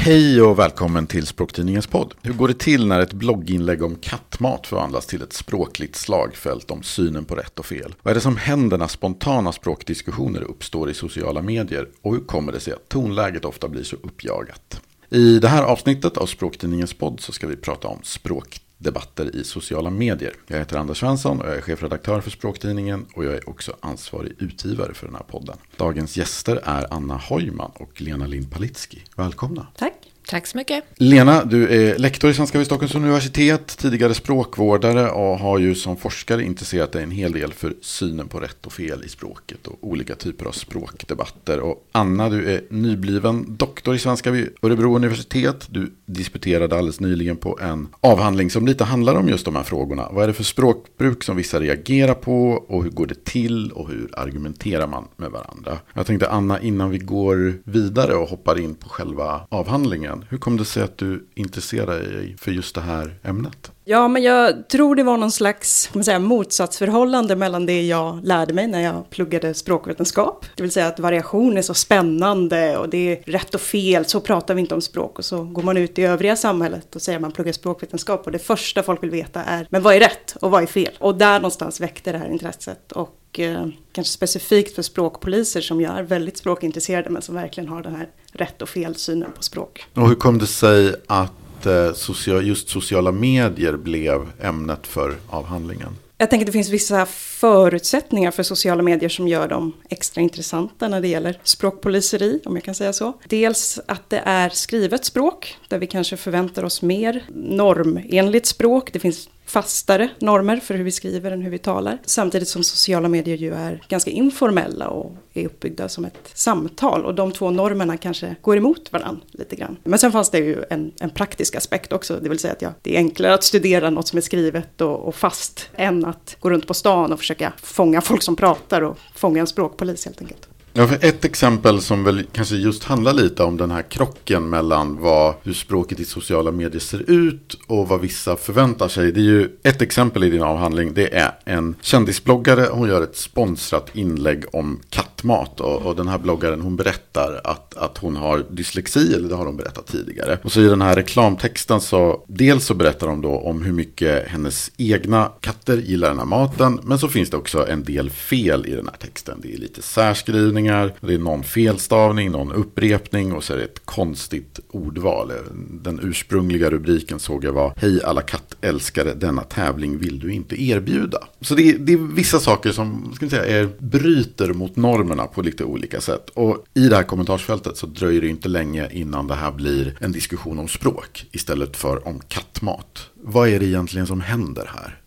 Hej och välkommen till Språktidningens podd. Hur går det till när ett blogginlägg om kattmat förvandlas till ett språkligt slagfält om synen på rätt och fel? Vad är det som händer när spontana språkdiskussioner uppstår i sociala medier? Och hur kommer det sig att tonläget ofta blir så uppjagat? I det här avsnittet av Språktidningens podd så ska vi prata om språk debatter i sociala medier. Jag heter Anders Svensson och jag är chefredaktör för Språktidningen och jag är också ansvarig utgivare för den här podden. Dagens gäster är Anna Hojman och Lena Lind Palitski. Välkomna. Tack. Tack så mycket. Lena, du är lektor i svenska vid Stockholms universitet, tidigare språkvårdare och har ju som forskare intresserat dig en hel del för synen på rätt och fel i språket och olika typer av språkdebatter. Och Anna, du är nybliven doktor i svenska vid Örebro universitet. Du disputerade alldeles nyligen på en avhandling som lite handlar om just de här frågorna. Vad är det för språkbruk som vissa reagerar på och hur går det till och hur argumenterar man med varandra? Jag tänkte Anna, innan vi går vidare och hoppar in på själva avhandlingen början. Hur kom det sig att du intresserade dig för just det här ämnet? Ja, men jag tror det var någon slags man säga, motsatsförhållande mellan det jag lärde mig när jag pluggade språkvetenskap. Det vill säga att variation är så spännande och det är rätt och fel, så pratar vi inte om språk. Och så går man ut i övriga samhället och säger att man pluggar språkvetenskap och det första folk vill veta är, men vad är rätt och vad är fel? Och där någonstans väckte det här intresset. Och eh, kanske specifikt för språkpoliser som jag är väldigt språkintresserade men som verkligen har den här rätt och fel synen på språk. Och hur kom det sig att eh, just sociala medier blev ämnet för avhandlingen? Jag tänker att det finns vissa förutsättningar för sociala medier som gör dem extra intressanta när det gäller språkpoliseri, om jag kan säga så. Dels att det är skrivet språk, där vi kanske förväntar oss mer normenligt språk. Det finns fastare normer för hur vi skriver än hur vi talar. Samtidigt som sociala medier ju är ganska informella och är uppbyggda som ett samtal. Och de två normerna kanske går emot varandra lite grann. Men sen fanns det ju en, en praktisk aspekt också. Det vill säga att ja, det är enklare att studera något som är skrivet och, och fast än att gå runt på stan och försöka fånga folk som pratar och fånga en språkpolis helt enkelt. Ja, för ett exempel som väl kanske just handlar lite om den här krocken mellan vad, hur språket i sociala medier ser ut och vad vissa förväntar sig. Det är ju ett exempel i din avhandling. Det är en kändisbloggare. Hon gör ett sponsrat inlägg om kattmat. Och, och den här bloggaren hon berättar att, att hon har dyslexi. Eller det har hon berättat tidigare. Och så i den här reklamtexten så dels så berättar de då om hur mycket hennes egna katter gillar den här maten. Men så finns det också en del fel i den här texten. Det är lite särskrivningar stavningar, Det är någon felstavning, någon upprepning och så är det ett konstigt ordval. Den ursprungliga rubriken såg jag var Hej alla kattälskare, denna tävling vill du inte erbjuda. Så det är, det är vissa saker som ska säga, är, bryter mot normerna på lite olika sätt. Och i det här kommentarsfältet så dröjer det inte länge innan det här blir en diskussion om språk istället för om kattmat. Vad är det egentligen som händer här?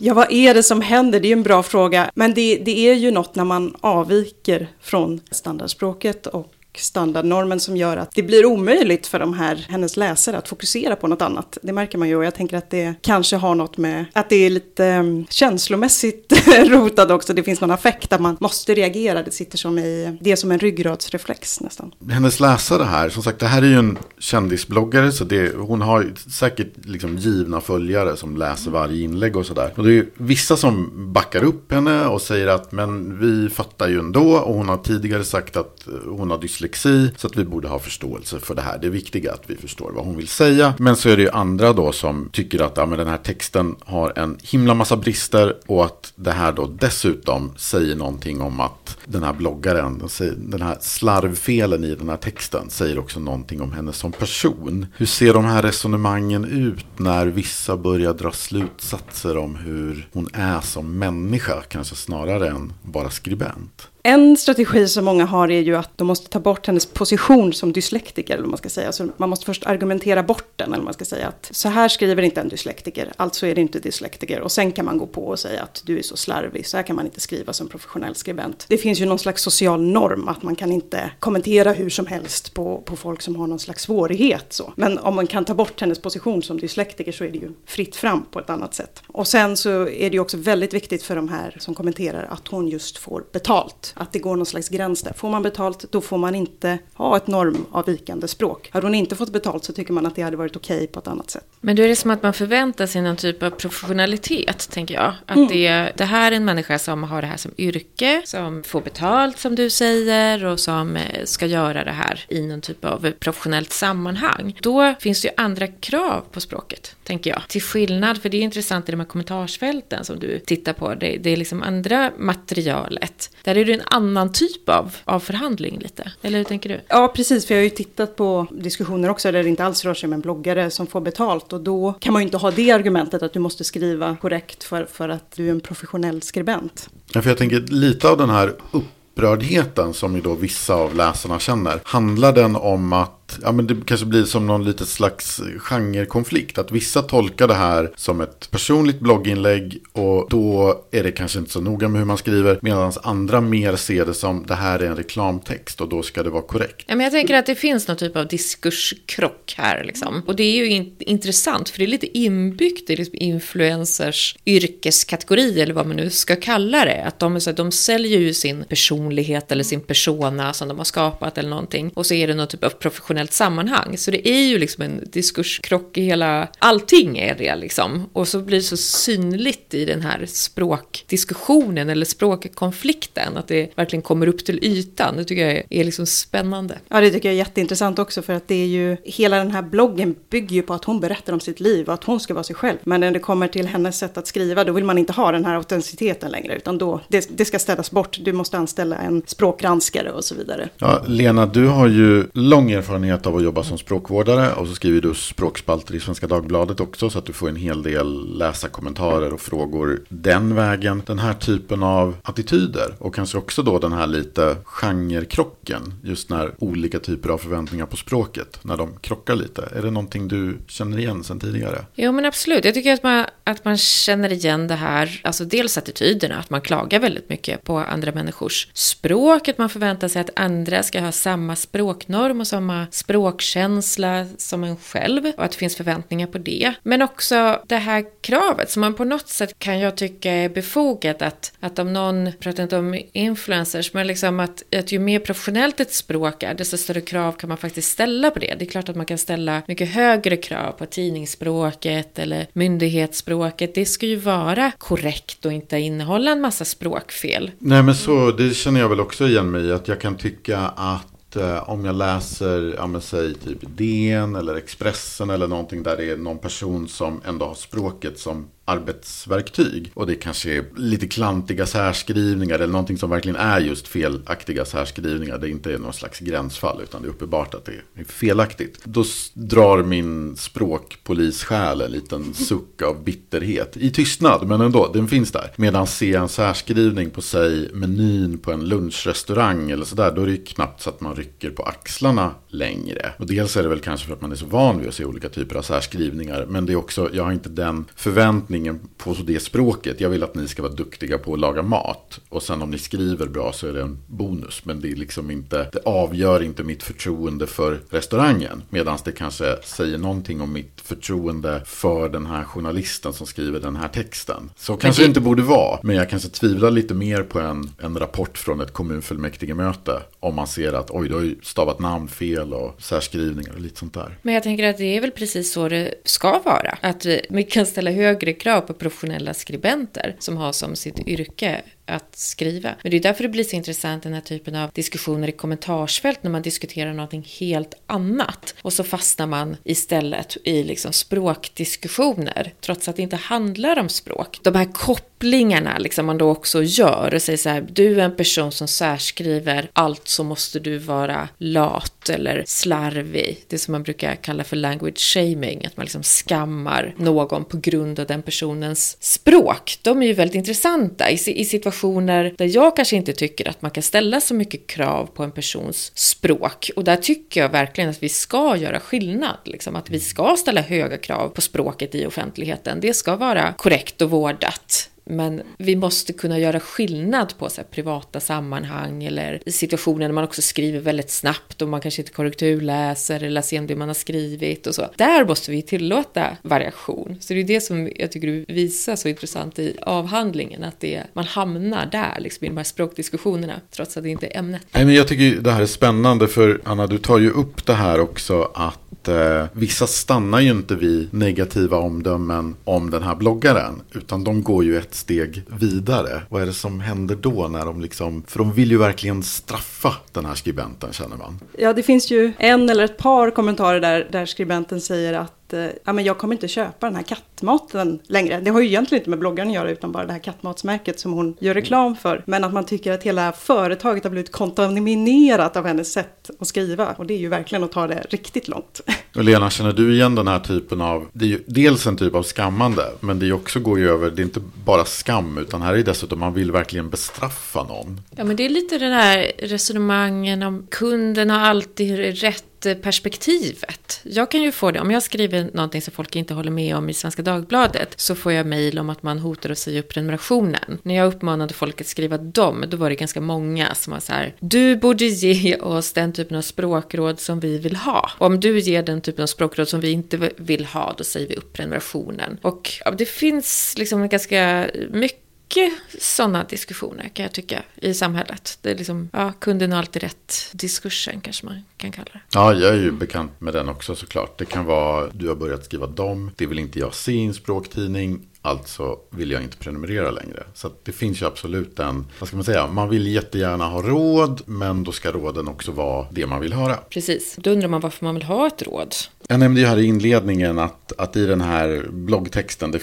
Ja, vad är det som händer? Det är ju en bra fråga. Men det, det är ju något när man avviker från standardspråket och standardnormen som gör att det blir omöjligt för de här, hennes läsare att fokusera på något annat. Det märker man ju och jag tänker att det kanske har något med att det är lite mm, känslomässigt rotad också. Det finns någon affekt där man måste reagera. Det sitter som i, det är som en ryggradsreflex nästan. Hennes läsare här, som sagt det här är ju en kändisbloggare så det, hon har säkert liksom givna följare som läser varje inlägg och sådär. Och det är ju vissa som backar upp henne och säger att men vi fattar ju ändå och hon har tidigare sagt att hon har dyslexi dyslexi. Så att vi borde ha förståelse för det här. Det är viktiga att vi förstår vad hon vill säga. Men så är det ju andra då som tycker att ja, men den här texten har en himla massa brister. Och att det här då dessutom säger någonting om att den här bloggaren, den här slarvfelen i den här texten säger också någonting om henne som person. Hur ser de här resonemangen ut när vissa börjar dra slutsatser om hur hon är som människa, kanske snarare än bara skribent? En strategi som många har är ju att de måste ta bort hennes position som dyslektiker. Eller man ska säga. Så man måste först argumentera bort den. Eller man ska säga att så här skriver inte en dyslektiker. Alltså är det inte dyslektiker. Och sen kan man gå på och säga att du är så slarvig. Så här kan man inte skriva som professionell skribent. Det finns ju någon slags social norm. Att man kan inte kommentera hur som helst på, på folk som har någon slags svårighet. Så. Men om man kan ta bort hennes position som dyslektiker så är det ju fritt fram på ett annat sätt. Och sen så är det ju också väldigt viktigt för de här som kommenterar att hon just får betalt att det går någon slags gräns där. Får man betalt då får man inte ha ett normavvikande språk. Hade hon inte fått betalt så tycker man att det hade varit okej okay på ett annat sätt. Men då är det som att man förväntar sig någon typ av professionalitet, tänker jag. Att mm. det, det här är en människa som har det här som yrke, som får betalt som du säger och som eh, ska göra det här i någon typ av professionellt sammanhang. Då finns det ju andra krav på språket, tänker jag. Till skillnad, för det är intressant i de här kommentarsfälten som du tittar på, det, det är liksom andra materialet. Där är det en annan typ av, av förhandling lite. Eller hur tänker du? Ja, precis, för jag har ju tittat på diskussioner också där det inte alls rör sig om en bloggare som får betalt och då kan man ju inte ha det argumentet att du måste skriva korrekt för, för att du är en professionell skribent. Ja, för jag tänker lite av den här upprördheten som ju då vissa av läsarna känner. Handlar den om att ja, men det kanske blir som någon liten slags genrekonflikt. Att vissa tolkar det här som ett personligt blogginlägg och då är det kanske inte så noga med hur man skriver. Medan andra mer ser det som det här är en reklamtext och då ska det vara korrekt. Ja, men jag tänker att det finns någon typ av diskurskrock här. Liksom. Och det är ju in intressant för det är lite inbyggt i liksom influencers yrkeskategori eller vad man nu ska kalla det. Att de, så de säljer ju sin personlighet eller sin persona som de har skapat eller någonting. Och så är det någon typ av professionell internationellt sammanhang. Så det är ju liksom en diskurskrock i hela, allting är det liksom. Och så blir det så synligt i den här språkdiskussionen eller språkkonflikten, att det verkligen kommer upp till ytan. Det tycker jag är liksom spännande. Ja, det tycker jag är jätteintressant också, för att det är ju, hela den här bloggen bygger ju på att hon berättar om sitt liv och att hon ska vara sig själv. Men när det kommer till hennes sätt att skriva, då vill man inte ha den här autenticiteten längre, utan då, det, det ska ställas bort. Du måste anställa en språkgranskare och så vidare. Ja, Lena, du har ju lång erfarenhet erfarenhet av att jobba som språkvårdare och så skriver du språkspalter i Svenska Dagbladet också så att du får en hel del läsarkommentarer och frågor den vägen. Den här typen av attityder och kanske också då den här lite genrekrocken just när olika typer av förväntningar på språket när de krockar lite. Är det någonting du känner igen sedan tidigare? Jo men absolut, jag tycker att man, att man känner igen det här, alltså dels attityderna, att man klagar väldigt mycket på andra människors språk, att man förväntar sig att andra ska ha samma språknorm och samma språkkänsla som en själv och att det finns förväntningar på det. Men också det här kravet som man på något sätt kan jag tycka är befogat att, att om någon, pratar inte om influencers, men liksom att, att ju mer professionellt ett språk är, desto större krav kan man faktiskt ställa på det. Det är klart att man kan ställa mycket högre krav på tidningsspråket eller myndighetsspråket. Det ska ju vara korrekt och inte innehålla en massa språkfel. Nej men så, det känner jag väl också igen mig i, att jag kan tycka att eh, om jag läser, ja men säg typ DN eller Expressen eller någonting där det är någon person som ändå har språket som arbetsverktyg. Och det kanske är lite klantiga särskrivningar eller någonting som verkligen är just felaktiga särskrivningar. Det inte är någon slags gränsfall utan det är uppenbart att det är felaktigt. Då drar min språkpolissjäl en liten suck av bitterhet. I tystnad, men ändå, den finns där. Medan se en särskrivning på sig menyn på en lunchrestaurang eller sådär, då är det ju knappt så att man rycker på axlarna längre. Och dels är det väl kanske för att man är så van vid att se olika typer av särskrivningar. Men det är också, jag har inte den förväntningen inriktningen på det språket. Jag vill att ni ska vara duktiga på att laga mat. Och sen om ni skriver bra så är det en bonus. Men det är liksom inte, det avgör inte mitt förtroende för restaurangen. Medan det kanske säger någonting om mitt förtroende för den här journalisten som skriver den här texten. Så kanske det inte borde vara. Men jag kanske tvivlar lite mer på en, en rapport från ett kommunfullmäktigemöte. Om man ser att oj, du har ju stavat namn fel och särskrivningar och lite sånt där. Men jag tänker att det är väl precis så det ska vara. Att vi kan ställa högre krav krav på professionella skribenter som har som sitt yrke att skriva. Men det är därför det blir så intressant den här typen av diskussioner i kommentarsfält när man diskuterar någonting helt annat. Och så fastnar man istället i liksom språkdiskussioner trots att det inte handlar om språk. De här kopplingarna liksom man då också gör och säger så här, du är en person som särskriver, alltså måste du vara lat eller slarvig. Det som man brukar kalla för language shaming, att man liksom skammar någon på grund av den personens språk. De är ju väldigt intressanta i, i situationer situationer där jag kanske inte tycker att man kan ställa så mycket krav på en persons språk. Och där tycker jag verkligen att vi ska göra skillnad. Liksom, att vi ska ställa höga krav på språket i offentligheten. Det ska vara korrekt och vårdat. Men vi måste kunna göra skillnad på så här, privata sammanhang eller i situationer när man också skriver väldigt snabbt och man kanske inte korrekturläser eller läser igen det man har skrivit och så. Där måste vi tillåta variation. Så det är det som jag tycker du visar så intressant i avhandlingen, att det, man hamnar där liksom, i de här språkdiskussionerna trots att det inte är ämnet. Nej, men jag tycker det här är spännande för Anna, du tar ju upp det här också att eh, vissa stannar ju inte vid negativa omdömen om den här bloggaren. Utan de går ju ett steg vidare? Vad är det som händer då när de liksom, för de vill ju verkligen straffa den här skribenten känner man. Ja, det finns ju en eller ett par kommentarer där, där skribenten säger att eh, ja, men jag kommer inte köpa den här kattmaten längre. Det har ju egentligen inte med bloggaren att göra utan bara det här kattmatsmärket som hon gör reklam för. Men att man tycker att hela företaget har blivit kontaminerat av hennes sätt att skriva. Och det är ju verkligen att ta det riktigt långt. Och Lena, känner du igen den här typen av, det är ju dels en typ av skammande, men det är också går ju över, det är inte bara skam, utan här är det dessutom, man vill verkligen bestraffa någon. Ja, men det är lite den här resonemangen om kunden har alltid rätt perspektivet. Jag kan ju få det, om jag skriver någonting som folk inte håller med om i Svenska Dagbladet, så får jag mejl om att man hotar att säga upp prenumerationen. När jag uppmanade folk att skriva dem, då var det ganska många som var så här, du borde ge oss den typen av språkråd som vi vill ha. Och om du ger den typen av språkråd som vi inte vill ha, då säger vi upp prenumerationen. Och ja, det finns liksom ganska mycket mycket sådana diskussioner kan jag tycka i samhället. Det är liksom, ja, kunden har alltid rätt diskursen kanske man kan kalla det. Ja, jag är ju bekant med den också såklart. Det kan vara, du har börjat skriva dem, det vill inte jag se i en språktidning. Alltså vill jag inte prenumerera längre. Så det finns ju absolut en, vad ska man säga, man vill jättegärna ha råd, men då ska råden också vara det man vill höra. Precis, då undrar man varför man vill ha ett råd. Jag nämnde ju här i inledningen att, att i den här bloggtexten det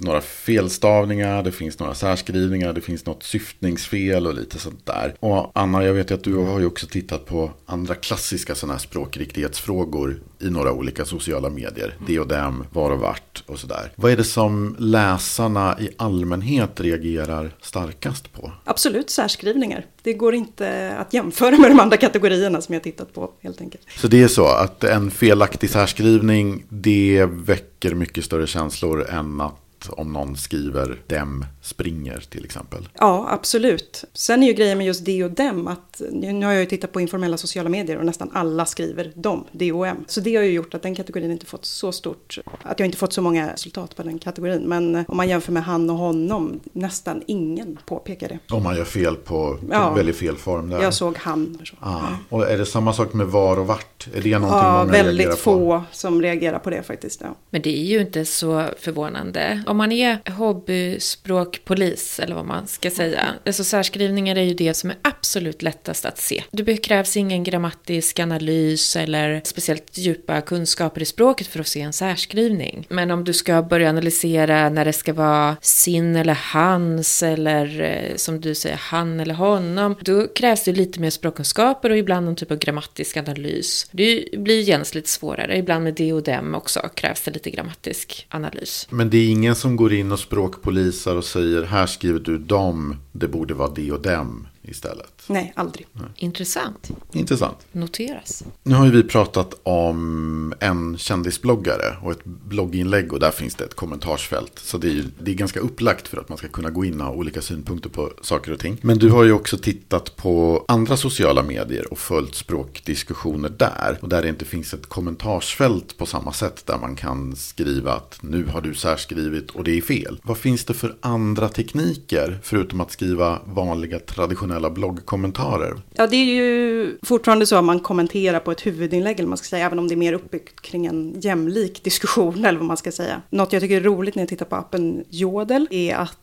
finns några felstavningar, det finns några särskrivningar, det finns något syftningsfel och lite sånt där. Och Anna, jag vet ju att du har ju också tittat på andra klassiska sådana här språkriktighetsfrågor i några olika sociala medier. Det och dem, var och vart och sådär. Vad är det som läsarna i allmänhet reagerar starkast på? Absolut särskrivningar. Det går inte att jämföra med de andra kategorierna som jag tittat på helt enkelt. Så det är så att en felaktig särskrivning det väcker mycket större känslor än att om någon skriver dem springer till exempel. Ja, absolut. Sen är ju grejen med just det och dem att nu har jag ju tittat på informella sociala medier och nästan alla skriver dem, DOM. Så det har ju gjort att den kategorin inte fått så stort, att jag inte fått så många resultat på den kategorin. Men om man jämför med han och honom, nästan ingen påpekar det. Om man gör fel på, ja, väldigt fel form där. Jag såg han. Ah, och är det samma sak med var och vart? Är det någonting ja, många väldigt få som reagerar på det faktiskt. Ja. Men det är ju inte så förvånande. Om man är hobbyspråkpolis, eller vad man ska säga. Alltså särskrivningar är ju det som är absolut lättast att se. Det krävs ingen grammatisk analys eller speciellt djupa kunskaper i språket för att se en särskrivning. Men om du ska börja analysera när det ska vara sin eller hans eller eh, som du säger han eller honom, då krävs det lite mer språkkunskaper och ibland någon typ av grammatisk analys. Det blir genast lite svårare. Ibland med det och dem också krävs det lite grammatisk analys. Men det är ingen som går in och språkpolisar och säger här skriver du dem, det borde vara det och dem istället. Nej, aldrig. Nej. Intressant. Intressant. Noteras. Nu har ju vi pratat om en kändisbloggare och ett blogginlägg och där finns det ett kommentarsfält. Så det är, ju, det är ganska upplagt för att man ska kunna gå in och ha olika synpunkter på saker och ting. Men du har ju också tittat på andra sociala medier och följt språkdiskussioner där. Och där det inte finns ett kommentarsfält på samma sätt där man kan skriva att nu har du särskrivit och det är fel. Vad finns det för andra tekniker förutom att skriva vanliga traditionella bloggkommentarer? Kommentarer? Ja, det är ju fortfarande så att man kommenterar på ett huvudinlägg, eller man ska säga, även om det är mer uppbyggt kring en jämlik diskussion, eller vad man ska säga. Något jag tycker är roligt när jag tittar på appen Jodel är att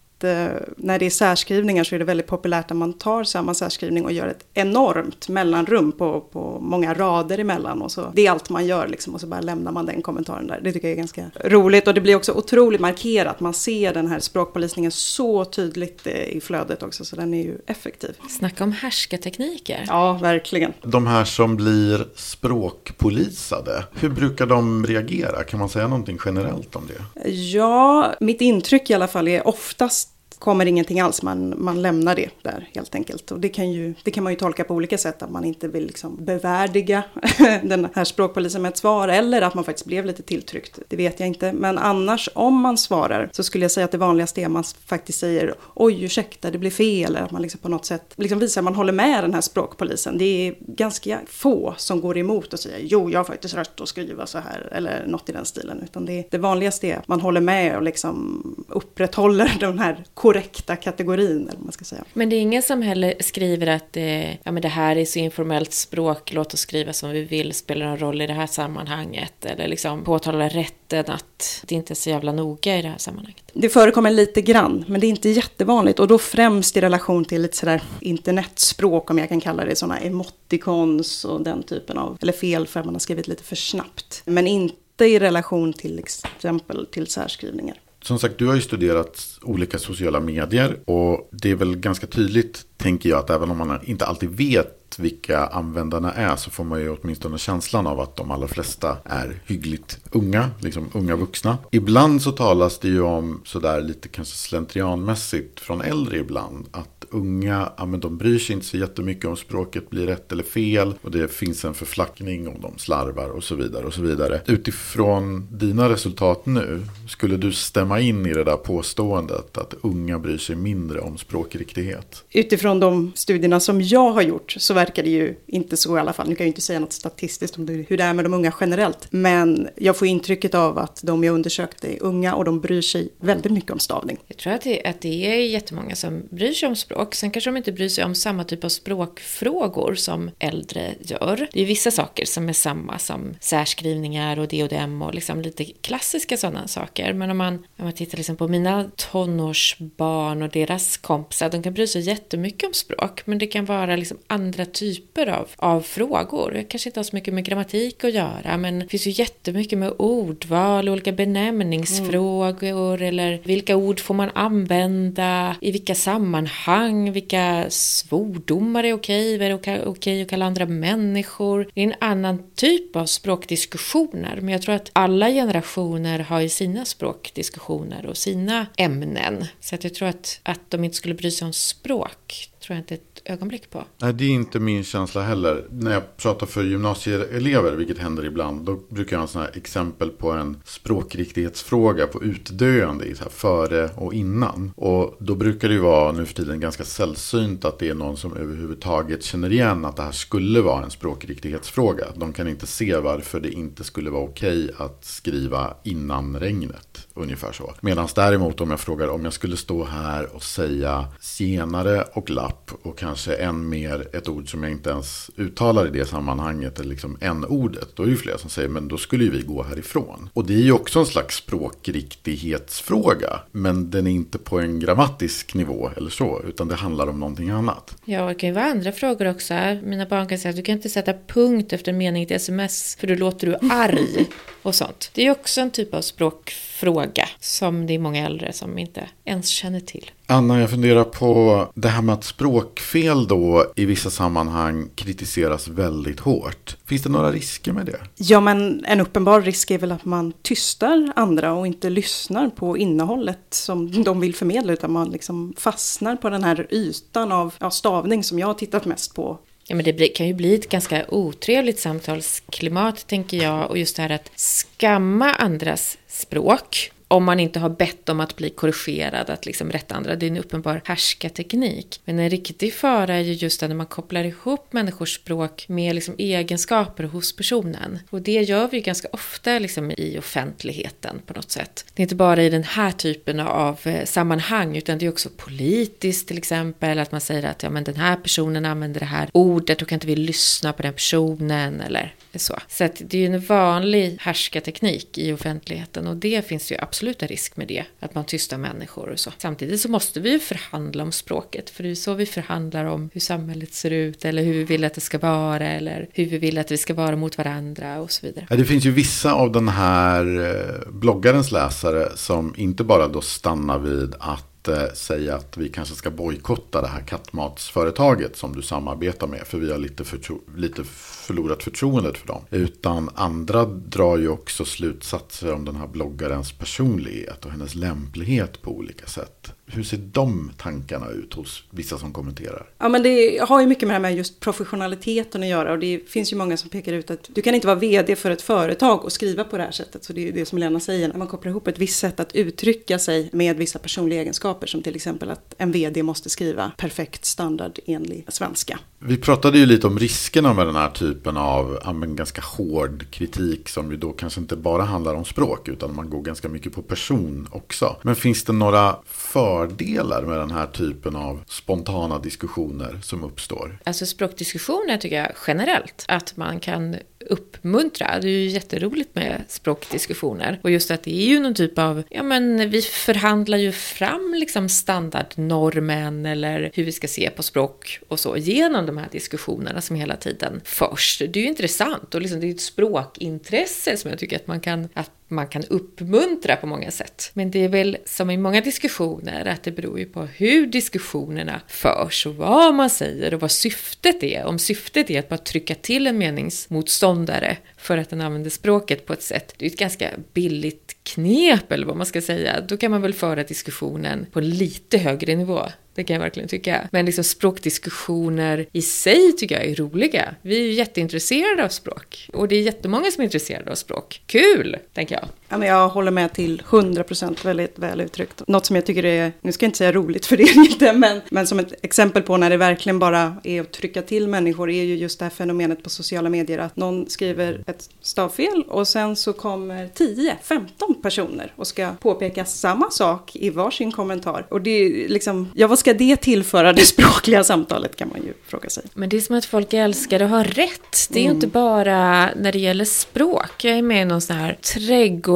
när det är särskrivningar så är det väldigt populärt att man tar samma särskrivning och gör ett enormt mellanrum på, på många rader emellan. Och så, det är allt man gör liksom, och så bara lämnar man den kommentaren där. Det tycker jag är ganska roligt och det blir också otroligt markerat. Man ser den här språkpolisningen så tydligt eh, i flödet också så den är ju effektiv. Snacka om härskartekniker. Ja, verkligen. De här som blir språkpolisade, hur brukar de reagera? Kan man säga någonting generellt om det? Ja, mitt intryck i alla fall är oftast kommer ingenting alls, man, man lämnar det där helt enkelt. Och det kan, ju, det kan man ju tolka på olika sätt, att man inte vill liksom bevärdiga den här språkpolisen med ett svar, eller att man faktiskt blev lite tilltryckt, det vet jag inte. Men annars, om man svarar, så skulle jag säga att det vanligaste är att man faktiskt säger oj, ursäkta, det blev fel, eller att man liksom på något sätt liksom visar att man håller med den här språkpolisen. Det är ganska få som går emot och säger jo, jag har faktiskt rätt att skriva så här, eller något i den stilen, utan det, det vanligaste är att man håller med och liksom upprätthåller den här korrekta kategorin. Eller vad man ska säga. Men det är ingen som heller skriver att eh, ja, men det här är så informellt språk, låt oss skriva som vi vill, spelar någon roll i det här sammanhanget. Eller liksom påtala rätten att det inte är så jävla noga i det här sammanhanget. Det förekommer lite grann, men det är inte jättevanligt. Och då främst i relation till lite sådär internetspråk, om jag kan kalla det, sådana emoticons och den typen av, eller fel för att man har skrivit lite för snabbt. Men inte i relation till exempel till särskrivningar. Som sagt, du har ju studerat olika sociala medier och det är väl ganska tydligt, tänker jag, att även om man inte alltid vet vilka användarna är så får man ju åtminstone känslan av att de allra flesta är hyggligt unga, liksom unga vuxna. Ibland så talas det ju om sådär lite kanske slentrianmässigt från äldre ibland att unga, ja, men de bryr sig inte så jättemycket om språket blir rätt eller fel. Och det finns en förflackning om de slarvar och så vidare. och så vidare. Utifrån dina resultat nu, skulle du stämma in i det där påståendet att unga bryr sig mindre om språkriktighet? Utifrån de studierna som jag har gjort så verkar det ju inte så i alla fall. Nu kan jag ju inte säga något statistiskt om hur det är med de unga generellt. Men jag får intrycket av att de jag undersökte är unga och de bryr sig väldigt mycket om stavning. Jag tror att det, att det är jättemånga som bryr sig om språk språk. Sen kanske de inte bryr sig om samma typ av språkfrågor som äldre gör. Det är vissa saker som är samma som särskrivningar och det och dem och liksom lite klassiska sådana saker. Men om man, om man tittar liksom på mina tonårsbarn och deras kompisar, de kan bry sig jättemycket om språk. Men det kan vara liksom andra typer av, av frågor. Det kanske inte har så mycket med grammatik att göra, men det finns ju jättemycket med ordval, olika benämningsfrågor mm. eller vilka ord får man använda, i vilka sammanhang vilka svordomar är okej, vad är okej att kalla andra människor. Det är en annan typ av språkdiskussioner, men jag tror att alla generationer har ju sina språkdiskussioner och sina ämnen. Så att jag tror att, att de inte skulle bry sig om språk tror jag inte ett ögonblick på. Nej, det är inte min känsla heller. När jag pratar för gymnasieelever, vilket händer ibland, då brukar jag ha sådana exempel på en språkriktighetsfråga på utdöende i så här före och innan. Och då brukar det ju vara nu för tiden ganska sällsynt att det är någon som överhuvudtaget känner igen att det här skulle vara en språkriktighetsfråga. De kan inte se varför det inte skulle vara okej att skriva innan regnet. Ungefär så. Medan däremot om jag frågar om jag skulle stå här och säga senare och lapp lapp och kanske än mer ett ord som jag inte ens uttalar i det sammanhanget, eller liksom n-ordet. Då är det ju flera som säger, men då skulle ju vi gå härifrån. Och det är ju också en slags språkriktighetsfråga, men den är inte på en grammatisk nivå eller så, utan det handlar om någonting annat. Ja, det kan ju vara andra frågor också. Mina barn kan säga att du kan inte sätta punkt efter en mening i ett sms, för då låter du arg och sånt. Det är också en typ av språkfråga som det är många äldre som inte ens känner till. Anna, jag funderar på det här med att språkfel då i vissa sammanhang kritiseras väldigt hårt. Finns det några risker med det? Ja, men en uppenbar risk är väl att man tystar andra och inte lyssnar på innehållet som de vill förmedla, utan man liksom fastnar på den här ytan av ja, stavning som jag har tittat mest på Ja, men det kan ju bli ett ganska otrevligt samtalsklimat, tänker jag. Och just det här att skamma andras språk om man inte har bett om att bli korrigerad, att liksom rätta andra. Det är en uppenbar härskarteknik. Men en riktig fara är ju just när man kopplar ihop människors språk med liksom egenskaper hos personen. Och det gör vi ju ganska ofta liksom i offentligheten på något sätt. Det är inte bara i den här typen av eh, sammanhang, utan det är också politiskt till exempel. Att man säger att ja, men den här personen använder det här ordet, då kan inte vi lyssna på den personen eller så. Så att det är ju en vanlig härskarteknik i offentligheten och det finns ju absolut en risk med det, att man tystar människor och så. Samtidigt så måste vi ju förhandla om språket, för det är ju så vi förhandlar om hur samhället ser ut eller hur vi vill att det ska vara eller hur vi vill att vi ska vara mot varandra och så vidare. Det finns ju vissa av den här eh, bloggarens läsare som inte bara då stannar vid att inte säga att vi kanske ska bojkotta det här kattmatsföretaget som du samarbetar med. För vi har lite, förtro lite förlorat förtroendet för dem. Utan andra drar ju också slutsatser om den här bloggarens personlighet och hennes lämplighet på olika sätt. Hur ser de tankarna ut hos vissa som kommenterar? Ja, men det har ju mycket med det här med just professionaliteten att göra. Och det finns ju många som pekar ut att du kan inte vara vd för ett företag och skriva på det här sättet. Så det är ju det som Lena säger, när man kopplar ihop ett visst sätt att uttrycka sig med vissa personliga egenskaper. Som till exempel att en vd måste skriva perfekt standardenlig svenska. Vi pratade ju lite om riskerna med den här typen av ja, ganska hård kritik som ju då kanske inte bara handlar om språk utan man går ganska mycket på person också. Men finns det några för fördelar med den här typen av spontana diskussioner som uppstår? Alltså språkdiskussioner tycker jag generellt att man kan uppmuntra. Det är ju jätteroligt med språkdiskussioner. Och just att det är ju någon typ av, ja men vi förhandlar ju fram liksom standardnormen eller hur vi ska se på språk och så genom de här diskussionerna som hela tiden förs. Det är ju intressant och liksom det är ett språkintresse som jag tycker att man kan, att man kan uppmuntra på många sätt. Men det är väl som i många diskussioner att det beror ju på hur diskussionerna förs och vad man säger och vad syftet är. Om syftet är att bara trycka till en meningsmotståndare för att den använder språket på ett sätt. Det är ett ganska billigt knep eller vad man ska säga. Då kan man väl föra diskussionen på lite högre nivå. Det kan jag verkligen tycka. Men liksom språkdiskussioner i sig tycker jag är roliga. Vi är ju jätteintresserade av språk. Och det är jättemånga som är intresserade av språk. Kul, tänker jag. Ja, men jag håller med till 100% väldigt väl uttryckt. Något som jag tycker är, nu ska jag inte säga roligt för det är inte, men, men som ett exempel på när det verkligen bara är att trycka till människor är ju just det här fenomenet på sociala medier att någon skriver ett stavfel och sen så kommer 10-15 personer och ska påpeka samma sak i varsin kommentar. Och det är liksom, ja vad ska det tillföra det språkliga samtalet kan man ju fråga sig. Men det är som att folk älskar att ha rätt. Det är ju inte bara när det gäller språk. Jag är med i någon sån här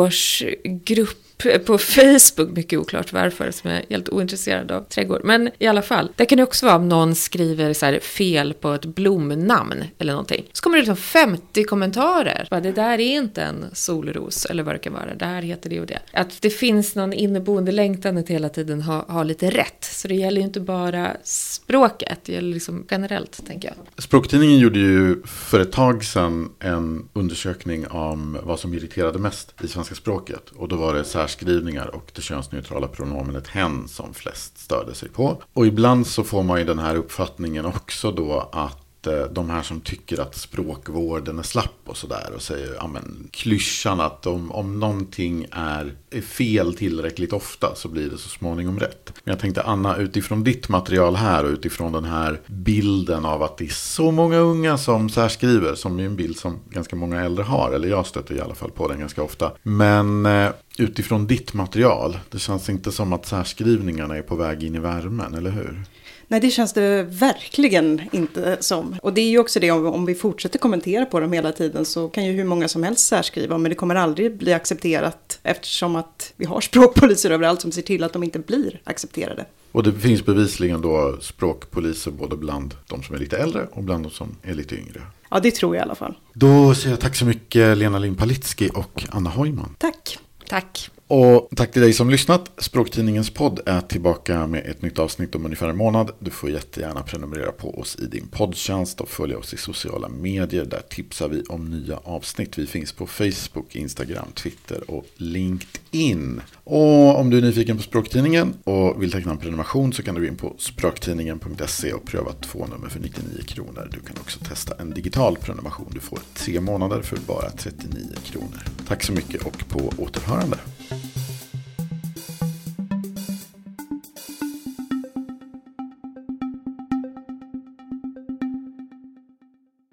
årsgrupp på Facebook, mycket oklart varför, som är helt ointresserad av trädgård. Men i alla fall, Det kan det också vara om någon skriver så fel på ett blomnamn eller någonting. Så kommer det liksom 50 kommentarer. Bara, det där är inte en solros eller vad det kan vara. Det här heter det och det. Att det finns någon inneboende längtan att hela tiden ha, ha lite rätt. Så det gäller ju inte bara språket, det gäller liksom generellt, tänker jag. Språktidningen gjorde ju för ett tag sedan en undersökning om vad som irriterade mest i svenska språket. Och då var det särskilt särskrivningar och det könsneutrala pronomenet hen som flest störde sig på. Och ibland så får man ju den här uppfattningen också då att Eh, de här som tycker att språkvården är slapp och sådär och säger ja, men, klyschan att om, om någonting är, är fel tillräckligt ofta så blir det så småningom rätt. Men jag tänkte Anna, utifrån ditt material här och utifrån den här bilden av att det är så många unga som särskriver, som är en bild som ganska många äldre har, eller jag stöter i alla fall på den ganska ofta. Men eh, utifrån ditt material, det känns inte som att särskrivningarna är på väg in i värmen, eller hur? Nej, det känns det verkligen inte som. Och det är ju också det, om, vi fortsätter kommentera på dem hela tiden så kan ju hur många som helst särskriva, men det kommer aldrig bli accepterat eftersom att vi har språkpoliser överallt som ser till att de inte blir accepterade. Och det finns bevisligen då språkpoliser både bland de som är lite äldre och bland de som är lite yngre. Ja, det tror jag i alla fall. Då säger jag tack så mycket Lena Lind Palitski och Anna Hojman. Tack. Tack. Och tack till dig som lyssnat. Språktidningens podd är tillbaka med ett nytt avsnitt om ungefär en månad. Du får jättegärna prenumerera på oss i din poddtjänst och följa oss i sociala medier. Där tipsar vi om nya avsnitt. Vi finns på Facebook, Instagram, Twitter och LinkedIn. Och om du är nyfiken på Språktidningen och vill teckna en prenumeration så kan du gå in på språktidningen.se och pröva två nummer för 99 kronor. Du kan också testa en digital prenumeration. Du får tre månader för bara 39 kronor. Tack så mycket och på återhörande.